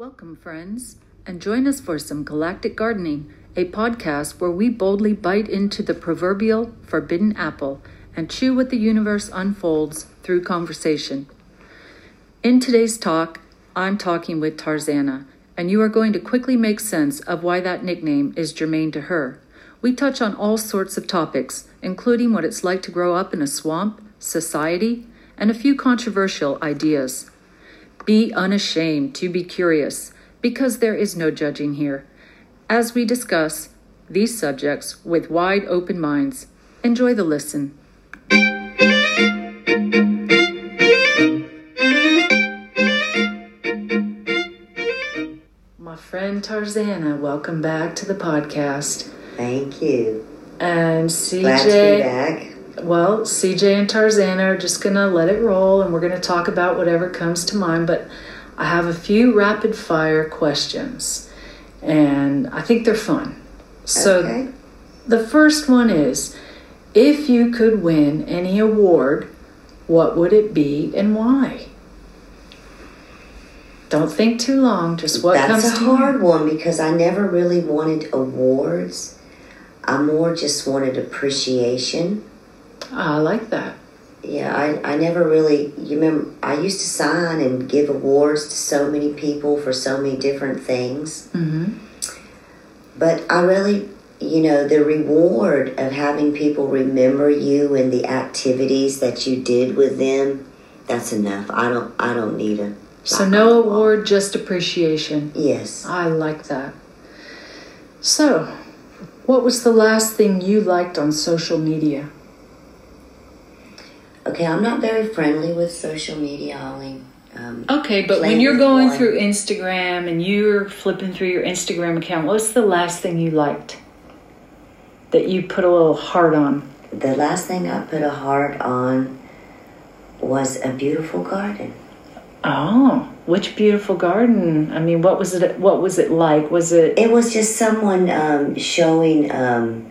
Welcome, friends, and join us for some Galactic Gardening, a podcast where we boldly bite into the proverbial forbidden apple and chew what the universe unfolds through conversation. In today's talk, I'm talking with Tarzana, and you are going to quickly make sense of why that nickname is germane to her. We touch on all sorts of topics, including what it's like to grow up in a swamp, society, and a few controversial ideas. Be unashamed to be curious, because there is no judging here. As we discuss these subjects with wide open minds, enjoy the listen. My friend Tarzana, welcome back to the podcast. Thank you. And CJ. Glad to be back. Well, CJ and Tarzana are just gonna let it roll and we're gonna talk about whatever comes to mind. But I have a few rapid fire questions and I think they're fun. So okay. the first one is if you could win any award, what would it be and why? Don't think too long, just what That's comes to mind. That's a hard one because I never really wanted awards. I more just wanted appreciation. Ah, I like that. Yeah, I, I never really, you remember, I used to sign and give awards to so many people for so many different things. hmm But I really, you know, the reward of having people remember you and the activities that you did with them, that's enough. I don't, I don't need a. So no award, just appreciation. Yes. I like that. So, what was the last thing you liked on social media? Okay, I'm not very friendly with social media, Holly. Um, Okay, but when you're going through Instagram and you're flipping through your Instagram account, what's the last thing you liked that you put a little heart on? the last thing I put a heart on was a beautiful garden. Oh, which beautiful garden! I mean, what was it? What was it like? Was it? It was just someone um, showing um,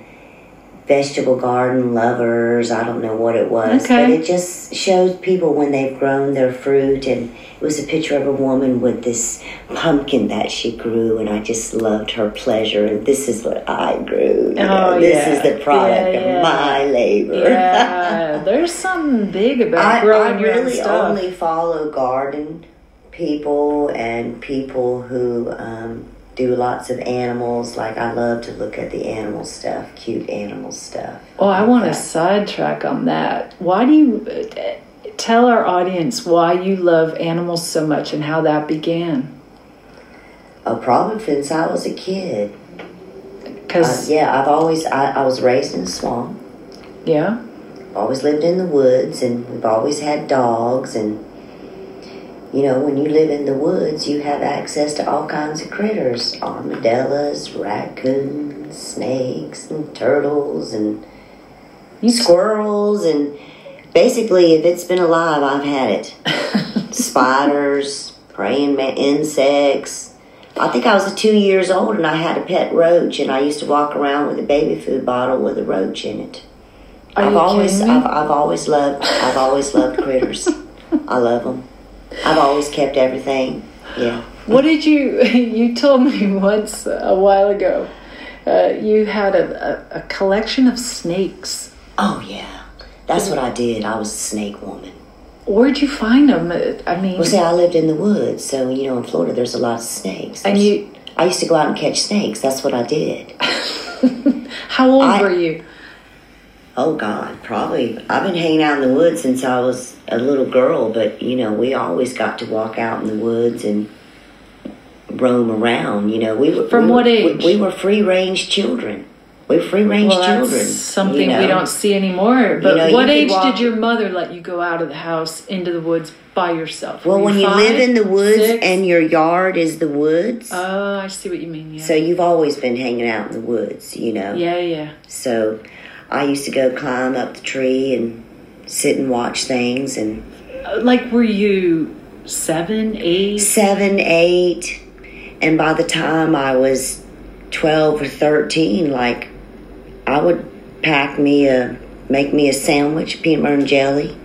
vegetable garden lovers. I don't know what it was, Okay. but it just shows people when they've grown their fruit. And it was a picture of a woman with this pumpkin that she grew, and I just loved her pleasure. And this is what I grew. You know, Oh, this yeah. is the product Yeah, yeah. of my labor. Yeah, there's something big about I, growing I really stuff. only follow garden people and people who um, do lots of animals. Like I love to look at the animal stuff, cute animal stuff. Oh, I want to sidetrack on that. Why do you uh, tell our audience why you love animals so much and how that began? Oh, probably since I was a kid. Uh, Because yeah, I've always I, I was raised in a swamp. yeah, Always lived in the woods, and we've always had dogs. And you know, when you live in the woods, you have access to all kinds of critters: armadillos, raccoons, snakes, and turtles, and squirrels. And basically, if it's been alive, I've had it. Spiders, praying ma- insects. I think I was two years old and I had a pet roach, and I used to walk around with a baby food bottle with a roach in it. Are I've always? I've, I've always loved, I've always loved critters. I love them. I've always kept everything. Yeah. What did you? You told me once a while ago. Uh, you had a, a, a collection of snakes. Oh yeah, that's what I did. I was a snake woman. Where'd you find them? I mean, Well, see, I lived in the woods, so you know, in Florida, there's a lot of snakes. and you. I used to go out and catch snakes. That's what I did. How old I- were you? Oh God, probably. I've been hanging out in the woods since I was a little girl, but you know, we always got to walk out in the woods and roam around. You know, we were From we what were- age? We, we were free range children. We were free range Well, children. that's something you know. we don't see anymore. But know, what age walk- did your mother let you go out of the house into the woods by yourself? Well, Were when you five, live in the woods six? and your yard is the woods, oh, I see what you mean. Yeah, so you've always been hanging out in the woods. You know. yeah, yeah. So I used to go climb up the tree and sit and watch things and Uh, Like, were you seven, eight? seven, eight, and by the time I was twelve or thirteen, like I would pack me a make me a sandwich, peanut butter and jelly,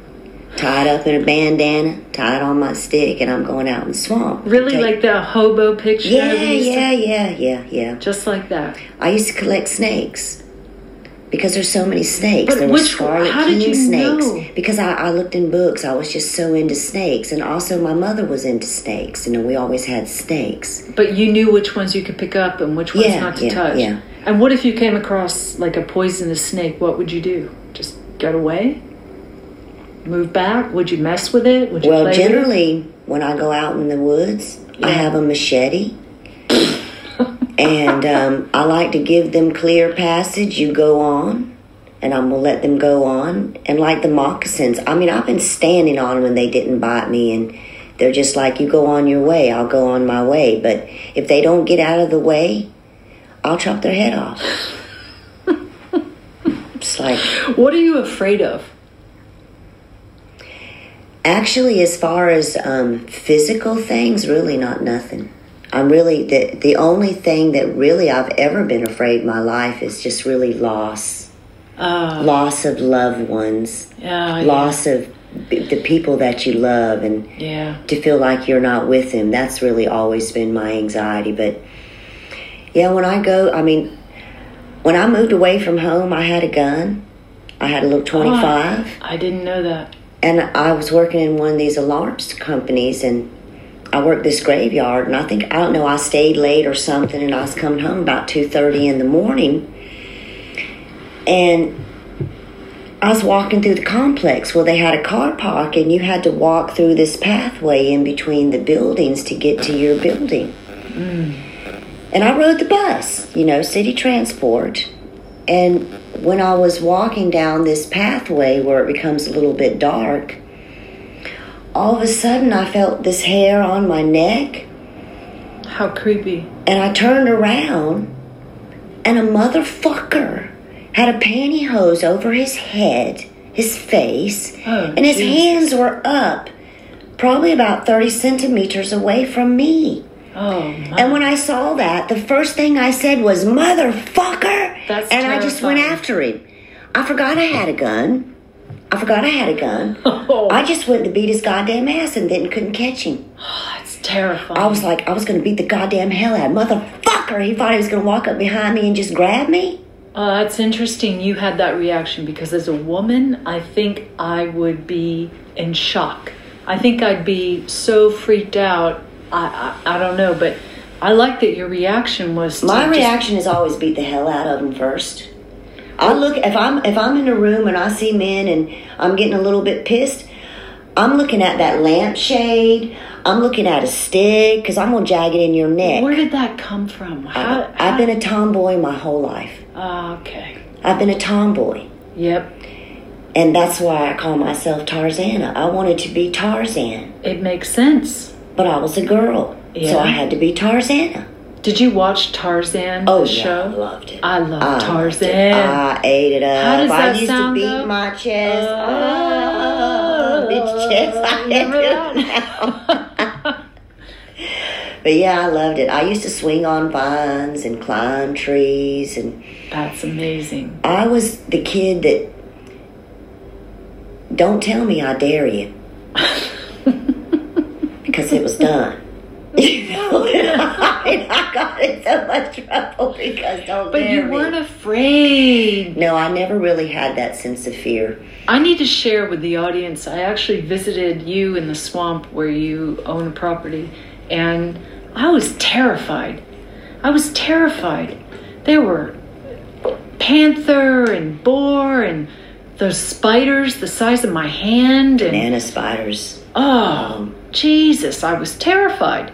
tied up in a bandana, tied on my stick, and I'm going out in the swamp. Really, Take- like the hobo picture? Yeah, used to- yeah, yeah, yeah, yeah. Just like that. I used to collect snakes because there's so many snakes. But there were scarlet how did king you snakes. know? Because I, I looked in books. I was just so into snakes, and also my mother was into snakes. You know, we always had snakes. But you knew which ones you could pick up and which ones Yeah, not to yeah, touch. yeah. And what if you came across like a poisonous snake? What would you do? Just get away? Move back? Would you mess with it? Would you Well, play with it? generally, when I go out in the woods, I have a machete. And um, I like to give them clear passage. You go on, and I'm gonna let them go on. And like the moccasins, I mean, I've been standing on them and they didn't bite me, and they're just like, you go on your way, I'll go on my way. But if they don't get out of the way, I'll chop their head off. it's like, What are you afraid of? Actually, as far as um, physical things, really not nothing. I'm really the the only thing that really I've ever been afraid in my life is just really loss, Uh, loss of loved ones, yeah, loss of the people that you love, and yeah. to feel like you're not with them. That's really always been my anxiety. But yeah, when I go, I mean, when I moved away from home, I had a gun. I had a little 25 I didn't know that. and I was working in one of these alarms companies, and I worked this graveyard, and I think I don't know, I stayed late or something, and I was coming home about two thirty in the morning, and I was walking through the complex. Well, they had a car park, and you had to walk through this pathway in between the buildings to get to your building. And I rode the bus, you know, city transport. And when I was walking down this pathway where it becomes a little bit dark, all of a sudden I felt this hair on my neck. How creepy. And I turned around, and a motherfucker had a pantyhose over his head, his face, Oh, and his hands were up, probably about 30 centimeters away from me. Oh, my. And when I saw that, the first thing I said was, Motherfucker! That's and I just went after him. I forgot I had a gun. I forgot I had a gun. Oh. I just went to beat his goddamn ass and then couldn't catch him. Oh, That's terrifying. I was like, I was going to beat the goddamn hell out of. Motherfucker! He thought he was going to walk up behind me and just grab me. Uh, that's interesting you had that reaction because as a woman, I think I would be in shock. I think I'd be so freaked out. I, I, I don't know, but I like that your reaction was to My just- reaction is always beat the hell out of him first. I look if I'm if I'm in a room and I see men and I'm getting a little bit pissed. I'm looking at that lampshade. I'm looking at a stick because I'm gonna jag it in your neck. Where did that come from? How, I, I've been a tomboy my whole life. Ah, okay. I've been a tomboy, Yep. and that's why I call myself Tarzana. I wanted to be Tarzan, It makes sense. but I was a girl, Yeah. so I had to be Tarzana. Did you watch Tarzan, Oh the yeah, show? I loved it. I love I loved Tarzan. it. I ate it up. How does that I used sound to beat my chest. Uh, oh, bitch chest. I do now. But yeah, I loved it. I used to swing on vines and climb trees, and That's amazing. I was the kid that. Don't tell me I dare you, because it was done. You know, I, got in so much trouble because don't But you weren't afraid. No, I never really had that sense of fear. I need to share with the audience. I actually visited you in the swamp where you own a property, and I was terrified. I was terrified. There were panther and boar and those spiders the size of my hand, and Banana spiders. oh, Jesus, I was terrified.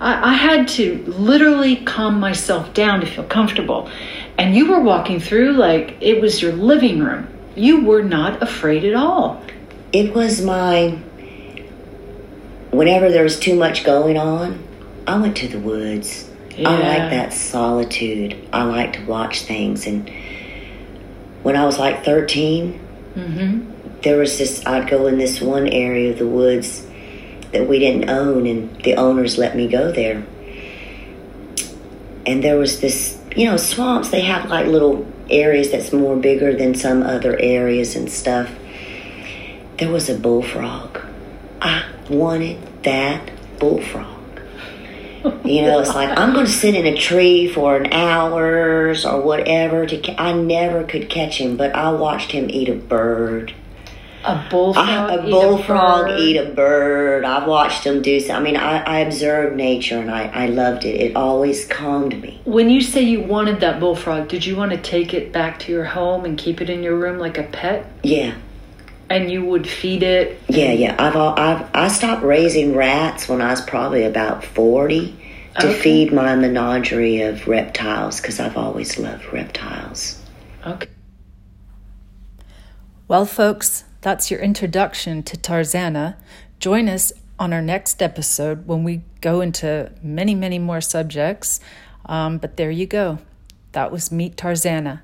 I, I had to literally calm myself down to feel comfortable. And you were walking through like it was your living room. You were not afraid at all. It was my. Whenever there was too much going on, I went to the woods. Yeah. I like that solitude. I like to watch things. And when I was like 13, Mm-hmm. there was this, I'd go in this one area of the woods that we didn't own, and the owners let me go there. And there was this, you know, swamps, they have like little areas that's more bigger than some other areas and stuff. there was a bullfrog. I wanted that bullfrog. You know, it's like I'm going to sit in a tree for an hours or whatever. To ca- I never could catch him, but I watched him eat a bird. A bullfrog. I- a eat bullfrog bird. eat a bird. I've watched them do. so- I mean, I, I observed nature and I, I loved it. It always calmed me. When you say you wanted that bullfrog, did you want to take it back to your home and keep it in your room like a pet? Yeah, And you would feed it. yeah, yeah. I've all, I've I stopped raising rats when I was probably about forty to Okay. feed my menagerie of reptiles because I've always loved reptiles. Okay. Well, folks, that's your introduction to Tarzana. Join us on our next episode when we go into many, many more subjects. Um, but there you go. That was Meet Tarzana.